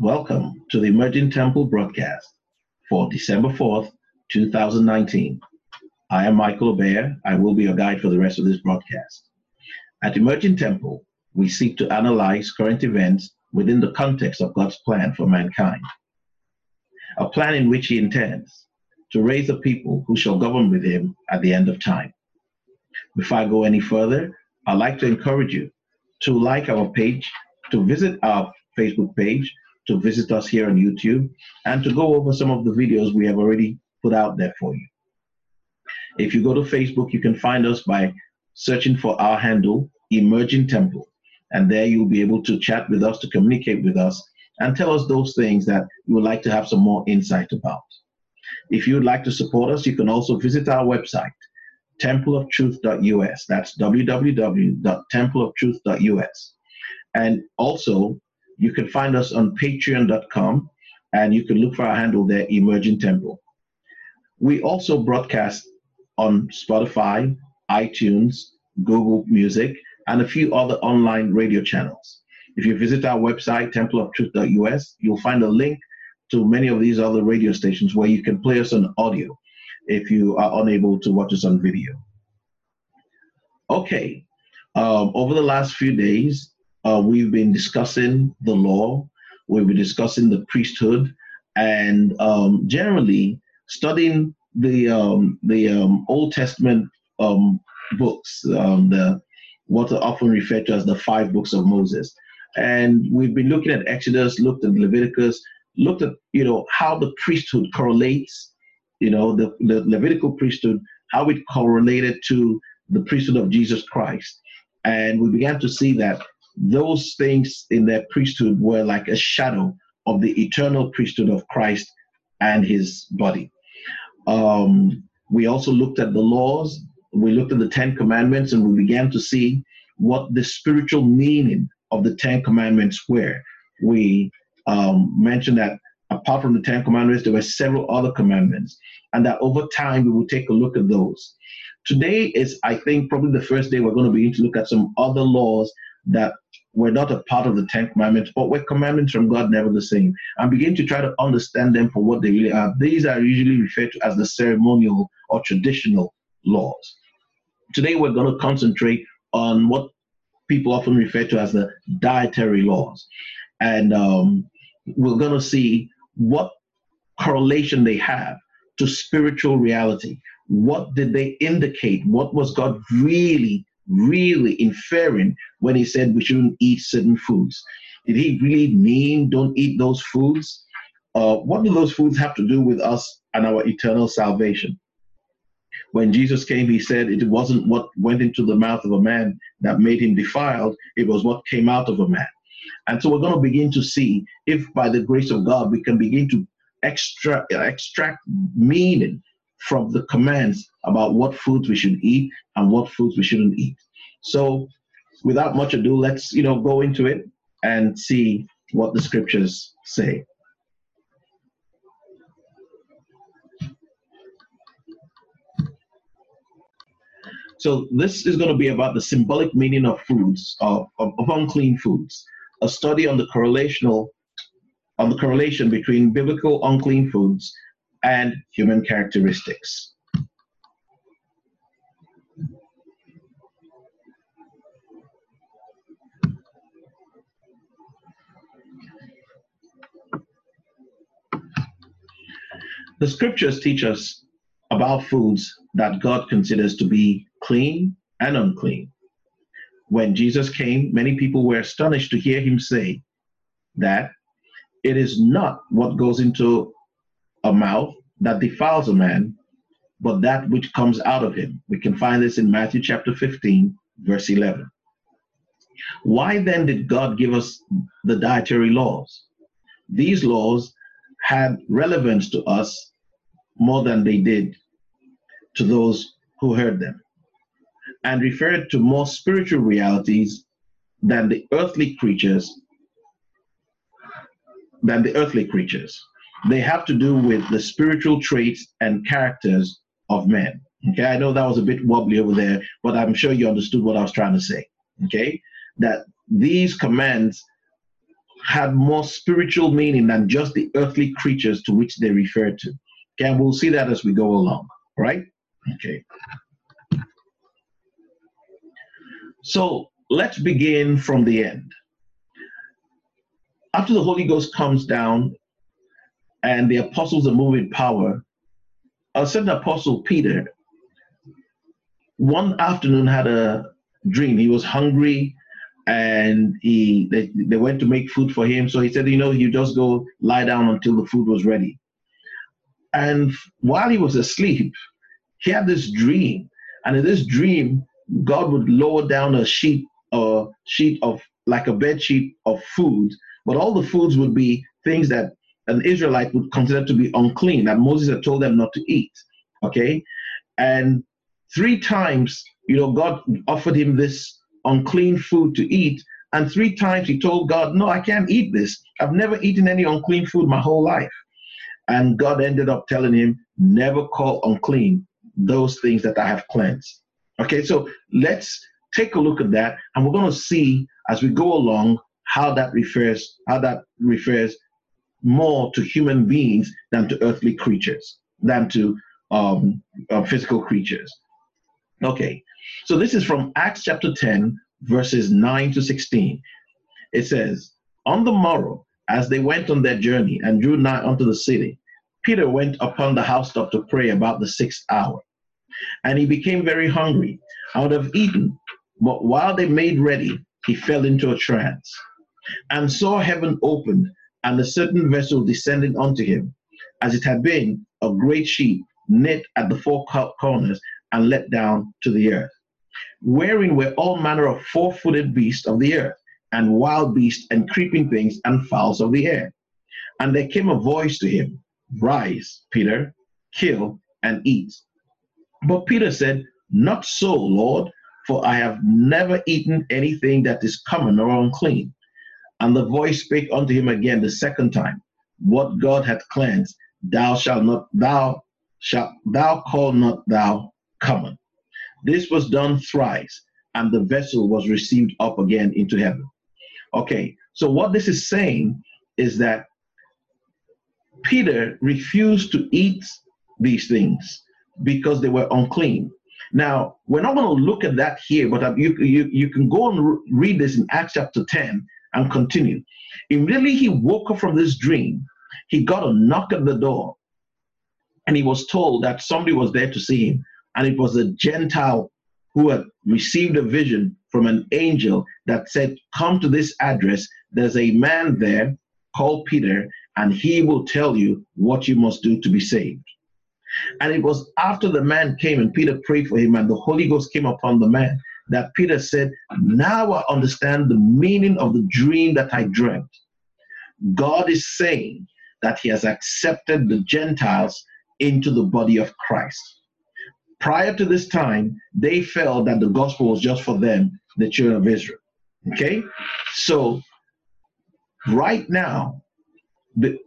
Welcome to the Emerging Temple broadcast for December 4th, 2019. I am Michael Obeah. I will be your guide for the rest of this broadcast. At Emerging Temple, we seek to analyze current events within the context of God's plan for mankind. A plan in which He intends to raise a people who shall govern with Him at the end of time. Before I go any further, I'd like to encourage you to like our page, to visit our Facebook page, to visit us here on YouTube, and to go over some of the videos we have already put out there for you. If you go to Facebook, you can find us by searching for our handle, Emerging Temple. And there you'll be able to chat with us, to communicate with us, and tell us those things that you would like to have some more insight about. If you would like to support us, you can also visit our website, templeoftruth.us. That's www.templeoftruth.us. And also, you can find us on patreon.com and you can look for our handle there, Emerging Temple. We also broadcast on Spotify, iTunes, Google Music, and a few other online radio channels. If you visit our website, templeoftruth.us, you'll find a link to many of these other radio stations where you can play us on audio if you are unable to watch us on video. Okay, um, over the last few days, uh, we've been discussing the law, we've been discussing the priesthood, and um, generally studying the um, the um, Old Testament um, books, um, the what are often referred to as the five books of Moses. And we've been looking at Exodus, looked at Leviticus, looked at you know how the priesthood correlates, you know the, the Levitical priesthood, how it correlated to the priesthood of Jesus Christ, and we began to see that those things in their priesthood were like a shadow of the eternal priesthood of Christ and his body. Um, we also looked at the laws, we looked at the Ten Commandments, and we began to see what the spiritual meaning of the Ten Commandments were. We um, mentioned that apart from the Ten Commandments, there were several other commandments, and that over time we will take a look at those. Today is, I think, probably the first day we're going to begin to look at some other laws that were not a part of the Ten Commandments, but were commandments from God, never the same, and begin to try to understand them for what they really are. These are usually referred to as the ceremonial or traditional laws. Today, we're going to concentrate on what people often refer to as the dietary laws. And um, we're going to see what correlation they have to spiritual reality. What did they indicate? What was God really really inferring when he said we shouldn't eat certain foods? Did he really mean don't eat those foods? Uh, what do those foods have to do with us and our eternal salvation? When Jesus came, he said it wasn't what went into the mouth of a man that made him defiled, it was what came out of a man. And so we're going to begin to see if by the grace of God we can begin to extract, extract meaning from the commands about what foods we should eat and what foods we shouldn't eat. So, without much ado, let's you know go into it and see what the scriptures say. So this is going to be about the symbolic meaning of foods, of, of, of unclean foods, a study on the correlational on the correlation between biblical unclean foods and human characteristics. The scriptures teach us about foods that God considers to be clean and unclean. When Jesus came, many people were astonished to hear him say that it is not what goes into a mouth that defiles a man, but that which comes out of him. We can find this in Matthew chapter 15, verse 11. Why then did God give us the dietary laws? These laws had relevance to us more than they did to those who heard them, and referred to more spiritual realities than the earthly creatures than the earthly creatures they have to do with the spiritual traits and characters of men. Okay, I know that was a bit wobbly over there, but I'm sure you understood what I was trying to say. Okay, that these commands had more spiritual meaning than just the earthly creatures to which they refer to. Okay, and we'll see that as we go along, right? Okay. So let's begin from the end. After the Holy Ghost comes down and the apostles are moving power, a certain apostle Peter one afternoon had a dream. He was hungry and he they, they went to make food for him. So he said, you know, you just go lie down until the food was ready. And while he was asleep, he had this dream. And in this dream, God would lower down a sheet, a sheet of like a bed sheet of food, but all the foods would be things that an Israelite would consider to be unclean, that Moses had told them not to eat. Okay. And three times, you know, God offered him this unclean food to eat. And three times he told God, No, I can't eat this. I've never eaten any unclean food my whole life. And God ended up telling him, Never call unclean those things that I have cleansed. Okay, so let's take a look at that, and we're going to see as we go along how that refers how that refers more to human beings than to earthly creatures, than to um, uh, physical creatures. Okay, so this is from Acts chapter 10, verses 9 to 16. It says, On the morrow, as they went on their journey and drew nigh unto the city, Peter went upon the housetop to pray about the sixth hour. And he became very hungry, out of eaten. But while they made ready, he fell into a trance, and saw heaven opened, and a certain vessel descending unto him, as it had been a great sheet knit at the four corners and let down to the earth wherein were all manner of four footed beasts of the earth, and wild beasts, and creeping things, and fowls of the air. And there came a voice to him, Rise, Peter, kill and eat. But Peter said, Not so, Lord, for I have never eaten anything that is common or unclean. And the voice spake unto him again the second time, What God hath cleansed, thou shalt not, thou shalt, thou call not thou common. This was done thrice, and the vessel was received up again into heaven. Okay, so what this is saying is that Peter refused to eat these things because they were unclean. Now, we're not going to look at that here, but you, you, you can go and read this in Acts chapter 10 and continue. Immediately he woke up from this dream, he got a knock at the door, and he was told that somebody was there to see him and it was a Gentile who had received a vision from an angel that said, Come to this address. There's a man there called Peter, and he will tell you what you must do to be saved. And it was after the man came and Peter prayed for him, and the Holy Ghost came upon the man that Peter said, Now I understand the meaning of the dream that I dreamt. God is saying that he has accepted the Gentiles into the body of Christ prior to this time, they felt that the gospel was just for them, the children of Israel. Okay? So, right now, the,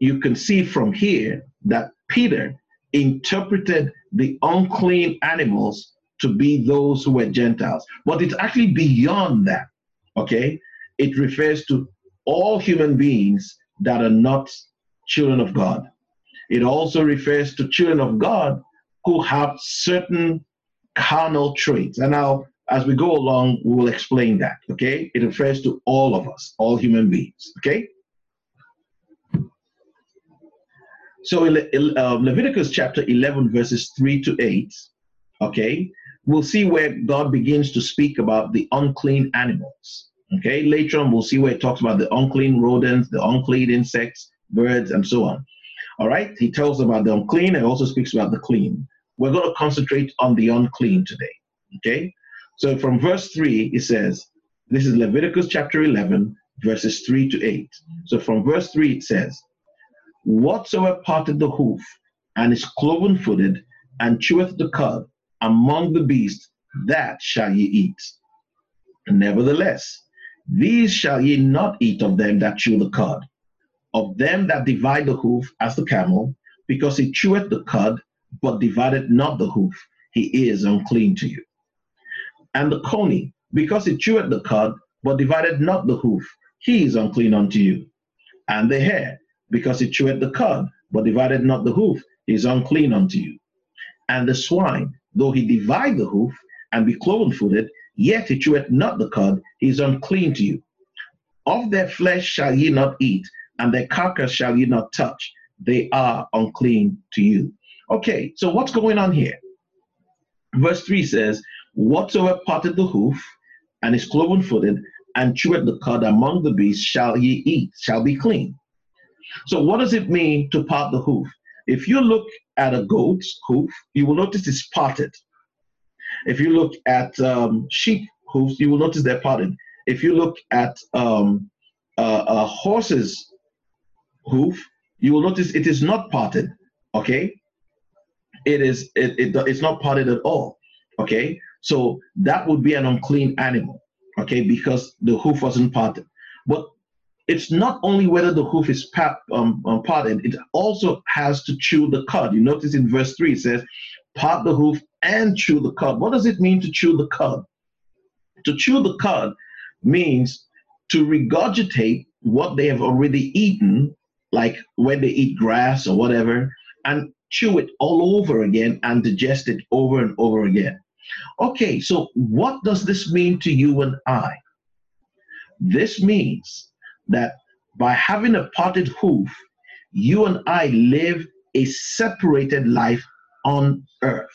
you can see from here that Peter interpreted the unclean animals to be those who were Gentiles. But it's actually beyond that. Okay? It refers to all human beings that are not children of God. It also refers to children of God who have certain carnal traits. And now, as we go along, we will explain that. Okay? It refers to all of us, all human beings. Okay? So, in uh, Leviticus chapter 11, verses 3 to 8, okay, we'll see where God begins to speak about the unclean animals. Okay, later on, we'll see where it talks about the unclean rodents, the unclean insects, birds, and so on. All right, he tells about the unclean and also speaks about the clean. We're going to concentrate on the unclean today. Okay, so from verse 3, it says, This is Leviticus chapter 11, verses 3 to 8. So from verse 3, it says, Whatsoever parted the hoof and is cloven footed and cheweth the cud among the beasts, that shall ye eat. Nevertheless, these shall ye not eat of them that chew the cud, of them that divide the hoof as the camel, because he cheweth the cud, but divided not the hoof, he is unclean to you. And the coney, because he cheweth the cud, but divided not the hoof, he is unclean unto you. And the hare, because he cheweth the cud, but divided not the hoof, he is unclean unto you. And the swine, though he divide the hoof, and be cloven footed, yet he cheweth not the cud, he is unclean to you. Of their flesh shall ye not eat, and their carcass shall ye not touch. They are unclean to you. Okay, so what's going on here? Verse 3 says, Whatsoever parted the hoof, and is cloven footed, and cheweth the cud among the beasts, shall ye eat, shall be clean. So, what does it mean to part the hoof? If you look at a goat's hoof, you will notice it's parted. If you look at um, sheep hoofs, you will notice they're parted. If you look at um, uh, a horse's hoof, you will notice it is not parted. Okay, it is it, it it's not parted at all. Okay, so that would be an unclean animal. Okay, because the hoof wasn't parted. But it's not only whether the hoof is pat, um, um, parted, it also has to chew the cud. You notice in verse 3 it says, part the hoof and chew the cud. What does it mean to chew the cud? To chew the cud means to regurgitate what they have already eaten, like when they eat grass or whatever, and chew it all over again and digest it over and over again. Okay, so what does this mean to you and I? This means that by having a parted hoof, you and I live a separated life on earth.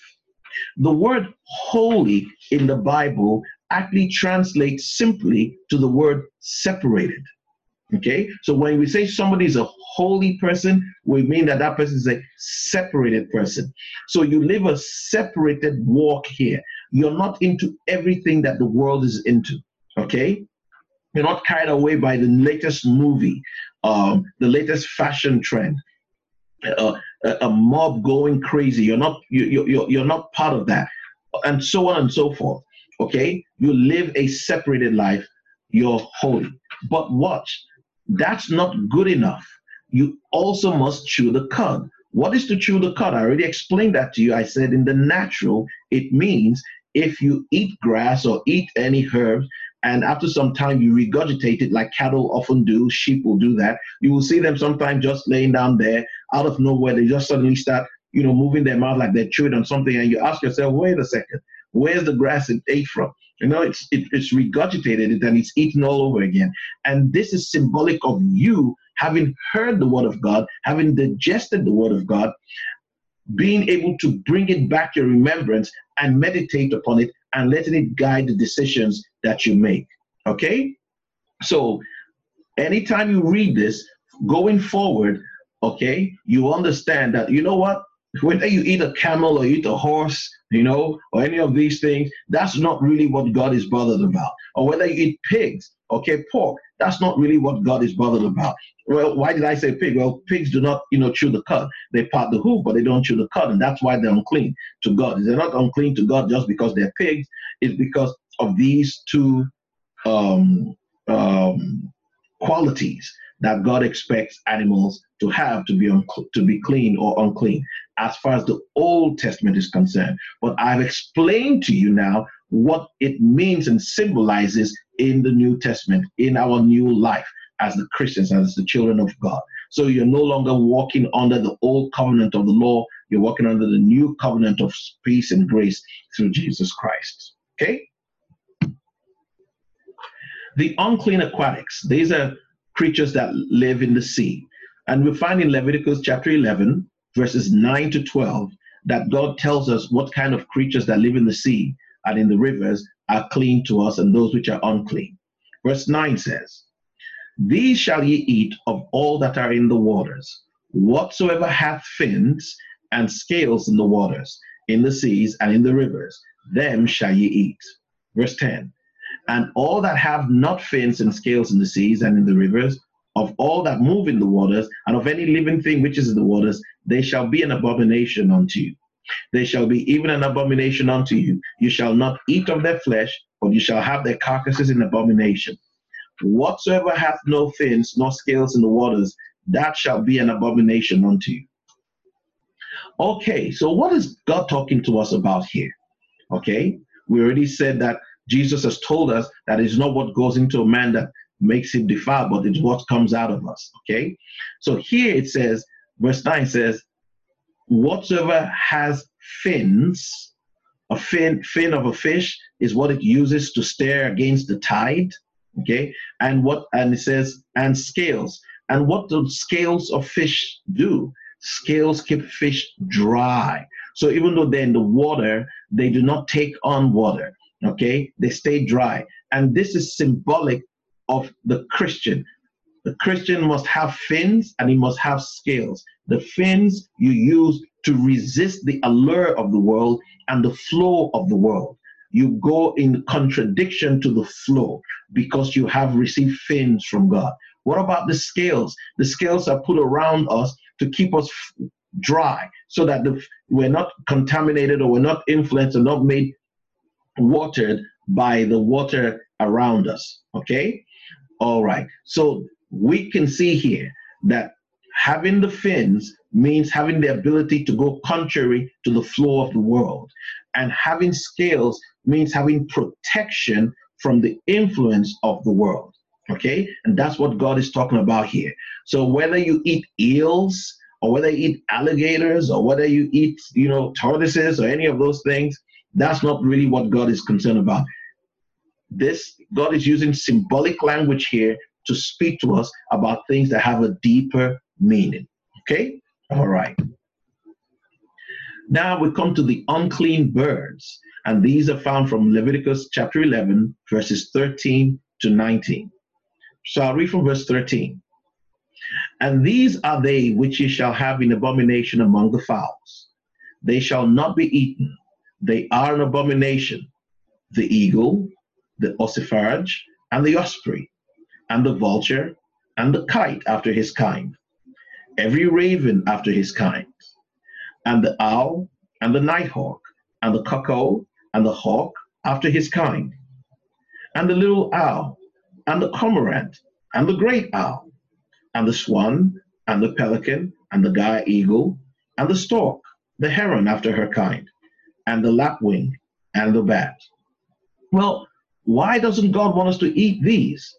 The word holy in the Bible actually translates simply to the word separated. Okay, so when we say somebody is a holy person, we mean that that person is a separated person. So you live a separated walk here. You're not into everything that the world is into. Okay, you're not carried away by the latest movie, um, the latest fashion trend, a, a, mob going crazy. You're not you, you, you're not part of that, and so on and so forth. Okay, you live a separated life. You're holy. But watch, that's not good enough. You also must chew the cud. What is to chew the cud? I already explained that to you. I said in the natural, it means if you eat grass or eat any herbs and after some time you regurgitate it like cattle often do sheep will do that. You will see them sometimes just laying down there out of nowhere they just suddenly start you know moving their mouth like they're chewing on something and you ask yourself wait a second where's the grass it ate from? You know it's it, it's regurgitated and it's eaten all over again. And this is symbolic of you having heard the word of god having digested the word of god being able to bring it back to remembrance and meditate upon it and letting it guide the decisions that you make. Okay? So, anytime you read this, going forward, okay, you understand that, you know what? Whether you eat a camel or eat a horse, you know, or any of these things, that's not really what God is bothered about. Or whether you eat pigs, okay, pork, that's not really what God is bothered about. Well, why did I say pig? Well, pigs do not, you know, chew the cud. They part the hoof, but they don't chew the cud, and that's why they're unclean to God. They're not unclean to God just because they're pigs. It's because of these two um, um, qualities that God expects animals to have to be un- to be clean or unclean, as far as the Old Testament is concerned. But I've explained to you now what it means and symbolizes in the New Testament, in our new life as the Christians, as the children of God. So you're no longer walking under the old covenant of the law, you're walking under the new covenant of peace and grace through Jesus Christ. Okay? The unclean aquatics, these are creatures that live in the sea. And we find in Leviticus chapter 11, verses 9 to 12, that God tells us what kind of creatures that live in the sea and in the rivers are clean to us, and those which are unclean. Verse 9 says, These shall ye eat of all that are in the waters, whatsoever hath fins and scales in the waters, in the seas and in the rivers, them shall ye eat. Verse 10 And all that have not fins and scales in the seas and in the rivers, of all that move in the waters, and of any living thing which is in the waters, they shall be an abomination unto you. They shall be even an abomination unto you. You shall not eat of their flesh, but you shall have their carcasses in abomination. Whatsoever hath no fins nor scales in the waters, that shall be an abomination unto you. Okay, so what is God talking to us about here? Okay, we already said that Jesus has told us that it's not what goes into a man that makes him defiled, but it's what comes out of us. Okay. So here it says, verse 9 says, Whatsoever has fins, a fin, fin of a fish is what it uses to stare against the tide. Okay. And what, and it says, and scales. And what do scales of fish do? Scales keep fish dry. So even though they're in the water, they do not take on water. Okay, they stay dry. And this is symbolic of the Christian. The Christian must have fins and he must have scales. The fins you use to resist the allure of the world and the flow of the world. You go in contradiction to the flow because you have received fins from God. What about the scales? The scales are put around us to keep us dry so that the, we're not contaminated or we're not influenced or not made watered by the water around us. Okay? All right. So we can see here that having the fins means having the ability to go contrary to the flow of the world. And having scales means having protection from the influence of the world. Okay? And that's what God is talking about here. So whether you eat eels, or whether you eat alligators or whether you eat, you know, tortoises or any of those things, that's not really what God is concerned about. This God is using symbolic language here to speak to us about things that have a deeper meaning. Okay? All right. Now we come to the unclean birds, and these are found from Leviticus chapter 11, verses 13 to 19. So I'll read from verse 13. And these are they which ye shall have in abomination among the fowls. They shall not be eaten. They are an abomination. The eagle, the ossifrage, and the osprey, and the vulture, and the kite after his kind, every raven after his kind, and the owl, and the nighthawk, and the cuckoo, and the hawk after his kind, and the little owl, and the cormorant, and the great owl, and the swan, and the pelican, and the gier eagle, and the stork, the heron after her kind, and the lapwing, and the bat. Well, why doesn't God want us to eat these?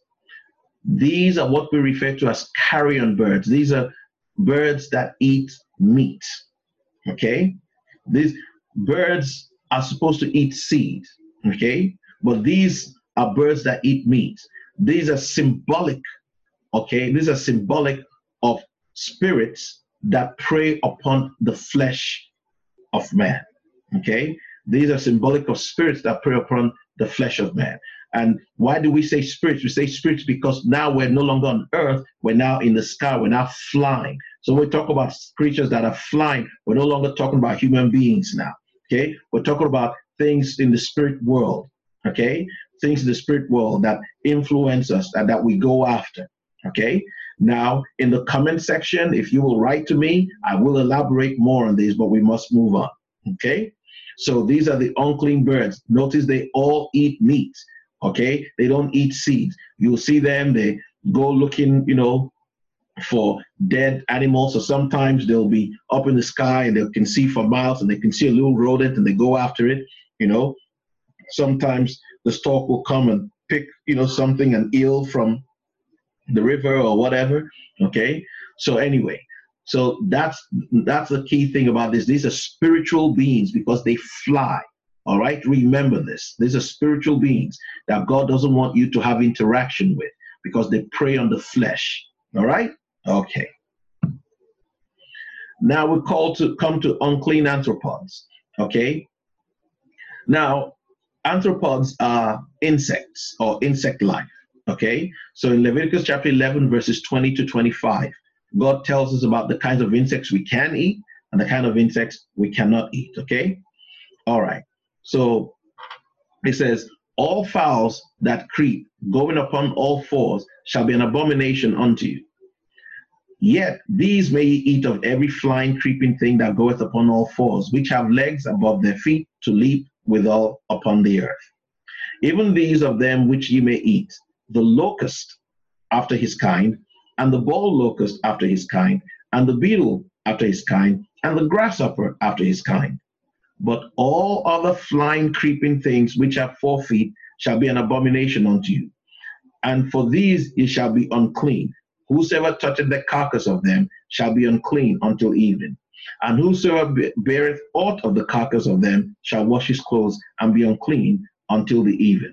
These are what we refer to as carrion birds. These are birds that eat meat. Okay? These birds are supposed to eat seed. Okay? But these are birds that eat meat. These are symbolic Okay, these are symbolic of spirits that prey upon the flesh of man. Okay, these are symbolic of spirits that prey upon the flesh of man. And why do we say spirits? We say spirits because now we're no longer on earth, we're now in the sky, we're now flying. So we talk about creatures that are flying, we're no longer talking about human beings now. Okay, we're talking about things in the spirit world. Okay, things in the spirit world that influence us and that we go after. Okay. Now, in the comment section, if you will write to me, I will elaborate more on these, but we must move on. Okay. So these are the unclean birds. Notice they all eat meat. Okay. They don't eat seeds. You'll see them, they go looking, you know, for dead animals. So sometimes they'll be up in the sky and they can see for miles and they can see a little rodent and they go after it, you know. Sometimes the stork will come and pick, you know, something, an eel from the river or whatever. Okay. So anyway, so that's that's the key thing about this. These are spiritual beings because they fly. All right. Remember this. These are spiritual beings that God doesn't want you to have interaction with because they prey on the flesh. All right. Okay. Now we're called to come to unclean arthropods. Okay. Now, arthropods are insects or insect life. Okay, so in Leviticus chapter 11, verses 20 to 25, God tells us about the kinds of insects we can eat and the kind of insects we cannot eat. Okay, all right, so it says, All fowls that creep, going upon all fours, shall be an abomination unto you. Yet these may ye eat of every flying, creeping thing that goeth upon all fours, which have legs above their feet to leap withal upon the earth. Even these of them which ye may eat, the locust after his kind, and the bald locust after his kind, and the beetle after his kind, and the grasshopper after his kind. But all other flying, creeping things which have four feet shall be an abomination unto you. and for these ye shall be unclean. Whosoever toucheth the carcass of them shall be unclean until evening. And whosoever beareth aught of the carcass of them shall wash his clothes and be unclean until the even.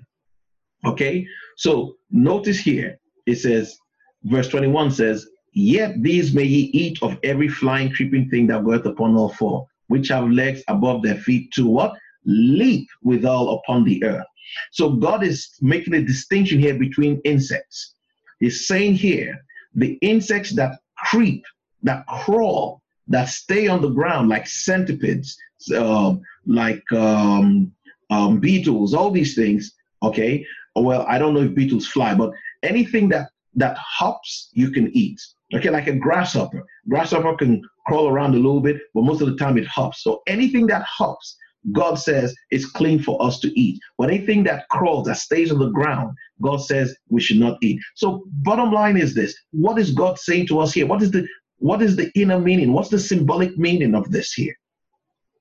Okay, so notice here it says, verse 21 says, Yet these may ye eat of every flying, creeping thing that goeth upon all four, which have legs above their feet to what? Leap withal upon the earth. So God is making a distinction here between insects. He's saying here, the insects that creep, that crawl, that stay on the ground like centipedes, uh, like um, um, beetles, all these things. Okay. Well, I don't know if beetles fly, but anything that that hops, you can eat. Okay, like a grasshopper. Grasshopper can crawl around a little bit, but most of the time it hops. So anything that hops, God says it's clean for us to eat. But anything that crawls, that stays on the ground, God says we should not eat. So bottom line is this: what is God saying to us here? What is the what is the inner meaning? What's the symbolic meaning of this here?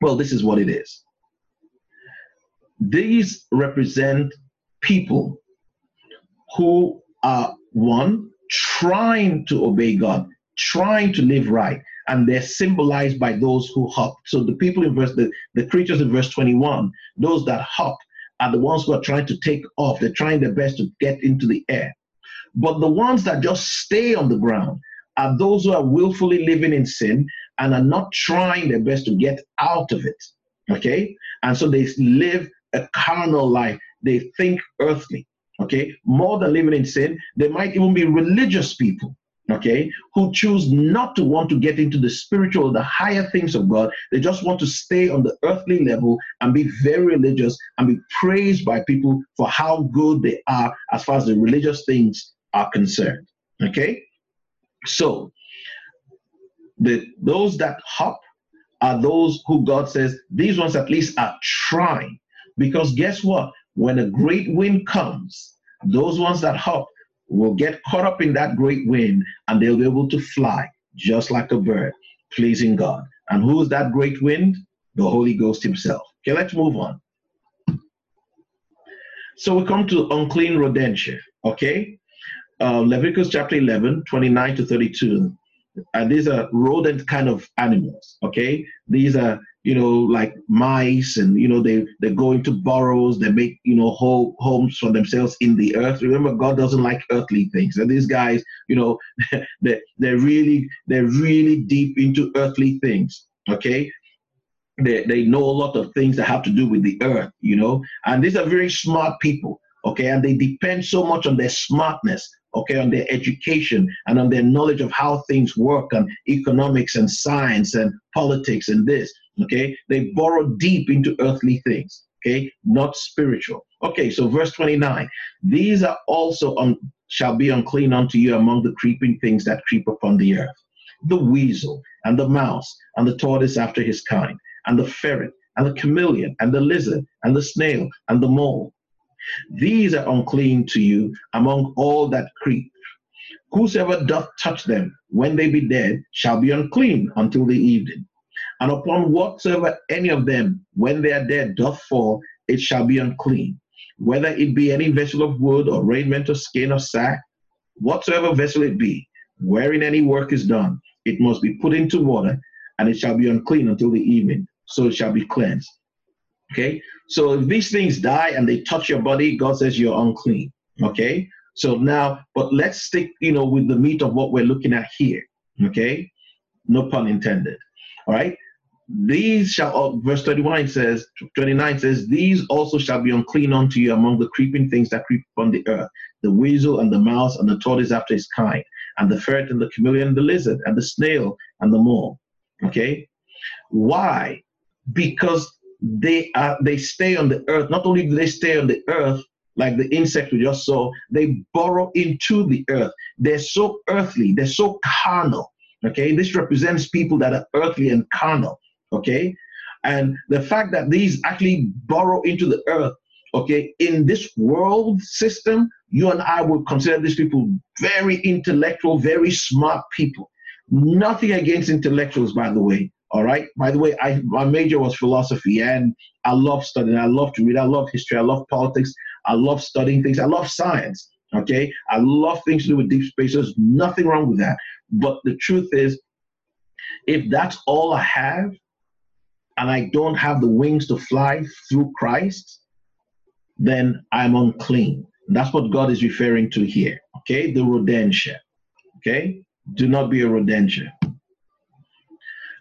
Well, this is what it is. These represent people who are one trying to obey God, trying to live right, and they're symbolized by those who hop. So the people in verse the, the creatures in verse 21, those that hop are the ones who are trying to take off. They're trying their best to get into the air. But the ones that just stay on the ground are those who are willfully living in sin and are not trying their best to get out of it. Okay? And so they live a carnal life. They think earthly. Okay? More than living in sin, they might even be religious people. Okay, who choose not to want to get into the spiritual, the higher things of God. They just want to stay on the earthly level and be very religious and be praised by people for how good they are as far as the religious things are concerned. Okay, so, the those that hop are those who God says these ones at least are trying. Because guess what? When a great wind comes, those ones that hop will get caught up in that great wind and they'll be able to fly just like a bird, pleasing God. And who is that great wind? The Holy Ghost Himself. Okay, let's move on. So we come to unclean rodentia. Okay, uh, Leviticus chapter 11, 29 to 32. And these are rodent kind of animals, okay? These are, you know, like mice and, you know, they, they go into burrows, they make, you know, whole homes for themselves in the earth. Remember, God doesn't like earthly things. And these guys, you know, they, they're really, they're really deep into earthly things, okay? They, they know a lot of things that have to do with the earth, you know, and these are very smart people, okay? And they depend so much on their smartness okay, on their education and on their knowledge of how things work and economics and science and politics and this, okay? They borrow deep into earthly things, okay, not spiritual. Okay, so verse 29 these are also un- shall be unclean unto you among the creeping things that creep upon the earth the weasel and the mouse and the tortoise after his kind, and the ferret and the chameleon and the lizard and the snail and the mole these are unclean to you among all that creep. Whosoever doth touch them when they be dead shall be unclean until the evening. And upon whatsoever any of them when they are dead doth fall, it shall be unclean. Whether it be any vessel of wood or raiment or skin or sack, whatsoever vessel it be, wherein any work is done, it must be put into water, and it shall be unclean until the evening, so it shall be cleansed. Okay, so if these things die and they touch your body, God says you're unclean. Okay, so now, but let's stick, you know, with the meat of what we're looking at here. Okay, no pun intended. All right, these shall, verse 31 says, 29 says, these also shall be unclean unto you among the creeping things that creep upon the earth the weasel and the mouse and the tortoise after his kind, and the ferret and the chameleon and the lizard and the snail and the mole. Okay, why? Because they are they stay on the earth. Not only do they stay on the earth, like the insect we just saw, they burrow into the earth. They're so earthly, they're so carnal. Okay, this represents people that are earthly and carnal. Okay, and the fact that these actually burrow into the earth, okay, in this world system, you and I would consider these people very intellectual, very smart people. Nothing against intellectuals, by the way. All right. By the way, I my major was philosophy, and I love studying. I love to read. I love history. I love politics. I love studying things. I love science. Okay, I love things to do with deep spaces. There's nothing wrong with that. But the truth is, if that's all I have, and I don't have the wings to fly through Christ, then I'm unclean. That's what God is referring to here. Okay, the rodentia. Okay, do not be a rodentia.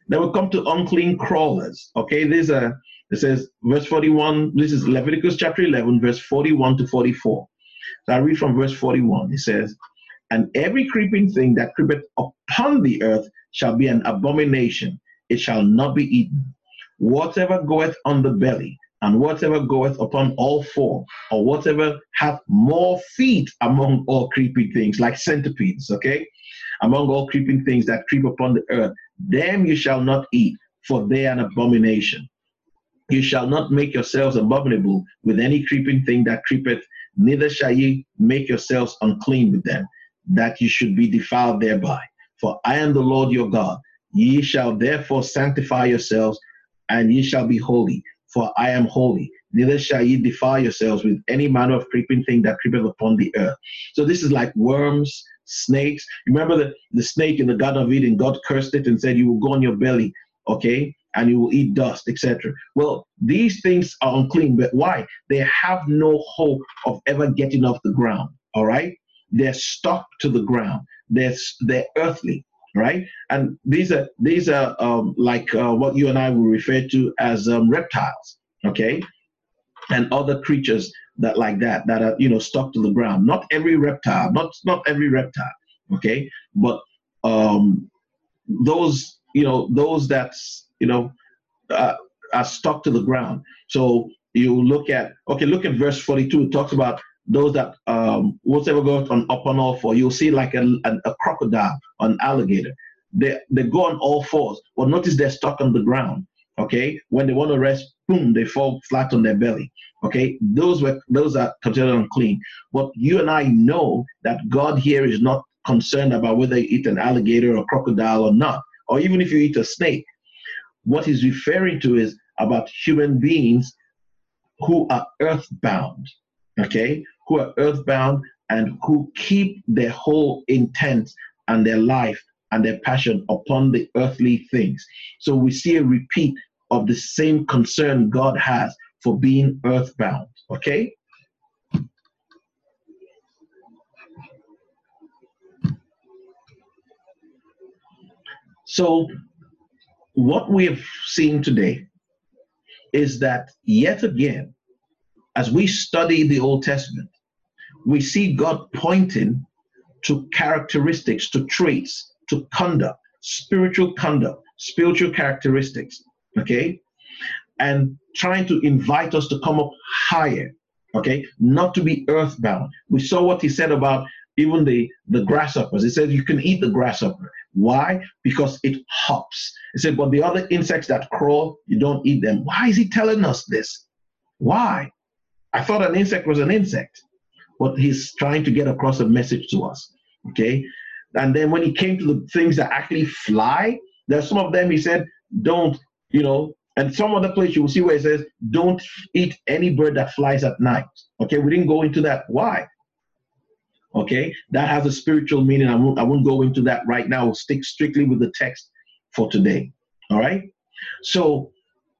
Then we come to unclean crawlers. Okay, there's a uh, it says verse 41. This is Leviticus chapter 11, verse 41 to 44. So I read from verse 41. It says, And every creeping thing that creepeth upon the earth shall be an abomination, it shall not be eaten. Whatever goeth on the belly, and whatever goeth upon all four, or whatever hath more feet among all creeping things, like centipedes, okay? Among all creeping things that creep upon the earth, them you shall not eat, for they are an abomination. You shall not make yourselves abominable with any creeping thing that creepeth, neither shall ye make yourselves unclean with them, that ye should be defiled thereby. For I am the Lord your God. Ye shall therefore sanctify yourselves, and ye shall be holy, for I am holy. Neither shall ye defile yourselves with any manner of creeping thing that creepeth upon the earth. So this is like worms, snakes. Remember the, the snake in the Garden of Eden, God cursed it and said, You will go on your belly, okay, and you will eat dust, etc. Well, these things are unclean, but why? They have no hope of ever getting off the ground, all right? They're stuck to the ground. They're, they're earthly, right? And these are these are um, like uh, what you and I will refer to as um, reptiles, okay, and other creatures that like that that are you know stuck to the ground. Not every reptile, not not every reptile, okay, but um, those you know those that's you know uh, are stuck to the ground. So you look at okay, look at verse forty-two. It talks about those that um, whatever goes on upon all four. You'll see like a, a, a crocodile, an alligator. They they go on all fours. Well, notice they're stuck on the ground. Okay, when they want to rest, boom, they fall flat on their belly. Okay, those were those are considered unclean. But you and I know that God here is not concerned about whether you eat an alligator or crocodile or not, or even if you eat a snake. What he's referring to is about human beings who are earthbound. Okay, who are earthbound and who keep their whole intent and their life and their passion upon the earthly things. So we see a repeat of the same concern God has for being earthbound. Okay? So, what we have seen today is that yet again, as we study the Old Testament, we see God pointing to characteristics, to traits, to conduct, spiritual conduct, spiritual characteristics, okay? And trying to invite us to come up higher, okay? Not to be earthbound. We saw what he said about even the, the grasshoppers. He said you can eat the grasshopper. Why? Because it hops. He said, but the other insects that crawl, you don't eat them. Why is he telling us this? Why? I thought an insect was an insect, but he's trying to get across a message to us. Okay. And then when he came to the things that actually fly, there's some of them he said, don't, you know, and some other place you will see where it says, don't eat any bird that flies at night. Okay, we didn't go into that. Why? Okay, that has a spiritual meaning. I won't, I won't go into that right now. We'll stick strictly with the text for today. All right. So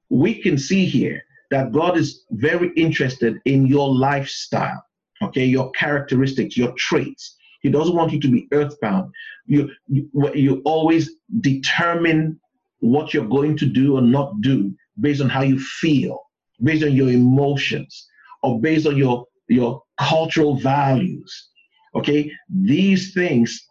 we can see here that God is very interested in your lifestyle, okay, your characteristics, your traits. He doesn't want you to be earthbound. You, you, you always determine what you're going to do or not do based on how you feel, based on your emotions, or based on your, your cultural values. Okay, these things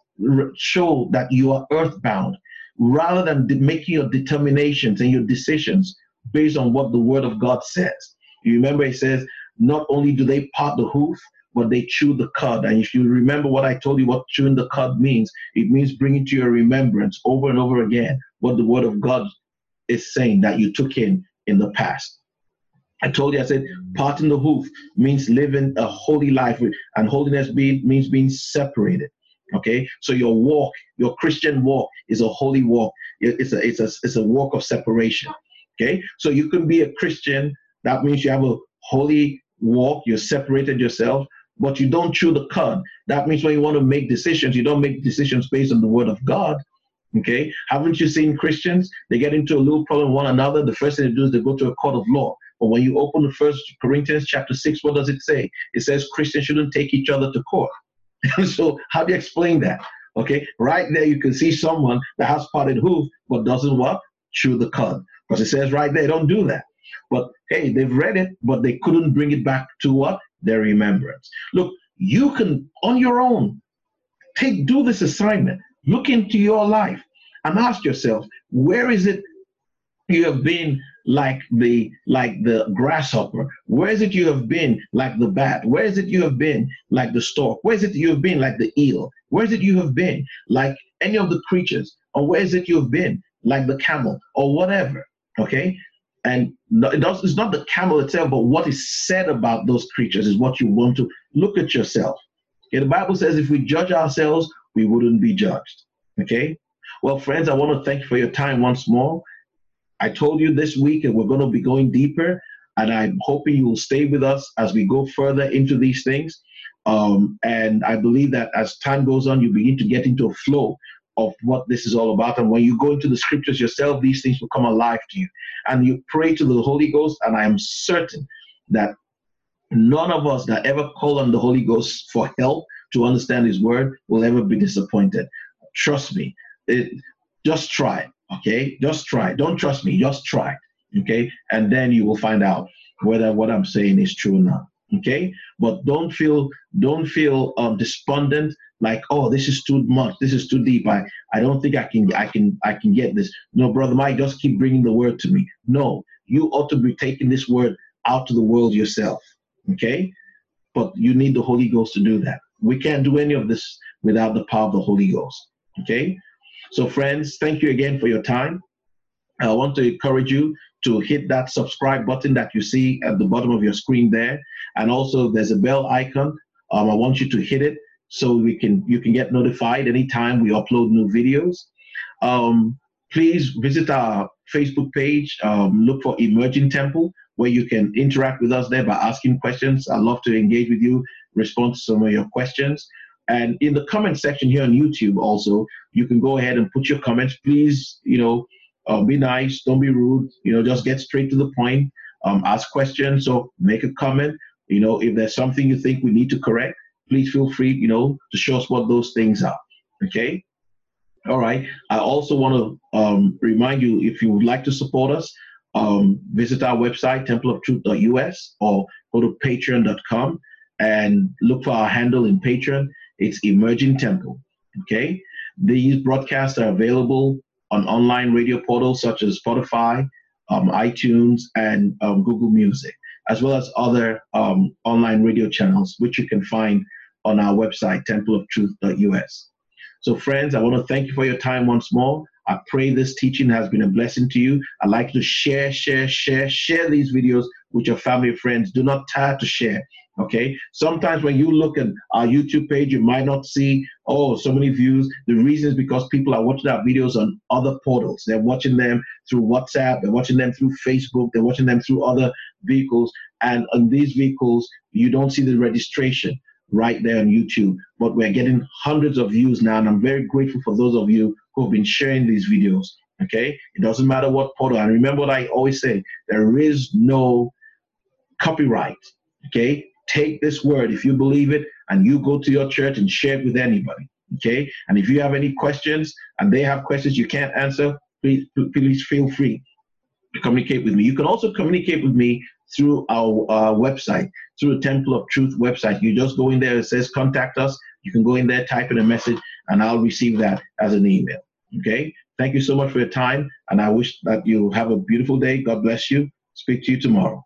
show that you are earthbound rather than making your determinations and your decisions based on what the word of God says. You remember it says, not only do they part the hoof, but they chew the cud. And if you remember what I told you, what chewing the cud means, it means bringing to your remembrance over and over again what the word of God is saying that you took in in the past. I told you, I said, parting the hoof means living a holy life, and holiness means being separated. Okay, so your walk, your Christian walk, is a holy walk. It's a it's a it's a walk of separation. Okay, so you can be a Christian. That means you have a holy walk. You're separated yourself, but you don't chew the cud. That means when you want to make decisions, you don't make decisions based on the word of God. Okay. Haven't you seen Christians? They get into a little problem with one another. The first thing they do is they go to a court of law. But when you open the first Corinthians chapter six, what does it say? It says Christians shouldn't take each other to court. so how do you explain that? Okay, right there you can see someone that has parted hoof but doesn't what? Chew the cud. Because it says right there, don't do that. But hey, they've read it, but they couldn't bring it back to what? Their remembrance. Look, you can on your own take do this assignment. Look into your life and ask yourself, where is it you have been like the like the grasshopper? Where is it you have been like the bat? Where is it you have been like the stork? Where is it you have been like the eel? Where is it you have been like any of the creatures? Or where is it you have been like the camel or whatever? Okay. And it does, it's not the camel itself, but what is said about those creatures is what you want to look at yourself. Okay, the Bible says if we judge ourselves, we wouldn't be judged. Okay. Well, friends, I want to thank you for your time once more. I told you this week and we're going to be going deeper, and I'm hoping you will stay with us as we go further into these things. Um, and I believe that as time goes on, you begin to get into a flow of what this is all about. And when you go into the scriptures yourself, these things will come alive to you. And you pray to the Holy Ghost, and I am certain that none of us that ever call on the Holy Ghost for help to understand His word will ever be disappointed. Trust me. It, just try. Okay, just try. Don't trust me. Just try. Okay, and then you will find out whether what I'm saying is true or not. Okay, but don't feel don't feel um, despondent. Like, oh, this is too much. This is too deep. I I don't think I can I can I can get this. No, brother Mike, just keep bringing the word to me. No, you ought to be taking this word out to the world yourself. Okay, but you need the Holy Ghost to do that. We can't do any of this without the power of the Holy Ghost. Okay, so, friends, thank you again for your time. I want to encourage you to hit that subscribe button that you see at the bottom of your screen there. And also, there's a bell icon. Um, I want you to hit it so we can you can get notified anytime we upload new videos. Um, please visit our Facebook page. Um, look for Emerging Temple, where you can interact with us there by asking questions. I'd love to engage with you, respond to some of your questions. And in the comment section here on YouTube, also, you can go ahead and put your comments. Please, you know, uh, be nice, don't be rude. You know, just get straight to the point. Um, ask questions. So make a comment. You know, if there's something you think we need to correct, please feel free, you know, to show us what those things are. Okay. All right. I also want to um, remind you if you would like to support us, um, visit our website, templeoftruth.us, or go to patreon.com and look for our handle in Patreon. It's Emerging Temple. Okay. These broadcasts are available on online radio portals such as Spotify, um, iTunes, and um, Google Music, as well as other um, online radio channels, which you can find on our website, templeoftruth.us. So, friends, I want to thank you for your time once more. I pray this teaching has been a blessing to you. I'd like to share, share, share, share these videos with your family friends. Do not tire to share. Okay. Sometimes when you look at our YouTube page, you might not see, oh, so many views. The reason is because people are watching our videos on other portals. They're watching them through WhatsApp, they're watching them through Facebook, they're watching them through other vehicles. And on these vehicles, you don't see the registration right there on YouTube. But we're getting hundreds of views now, and I'm very grateful for those of you who have been sharing these videos. Okay. It doesn't matter what portal. And remember what I always say there is no copyright. Okay take this word if you believe it and you go to your church and share it with anybody okay and if you have any questions and they have questions you can't answer please please feel free to communicate with me you can also communicate with me through our uh, website through the temple of truth website you just go in there it says contact us you can go in there type in a message and i'll receive that as an email okay? Thank you so much for your time and i wish that you have a beautiful day. God bless you. Speak to you tomorrow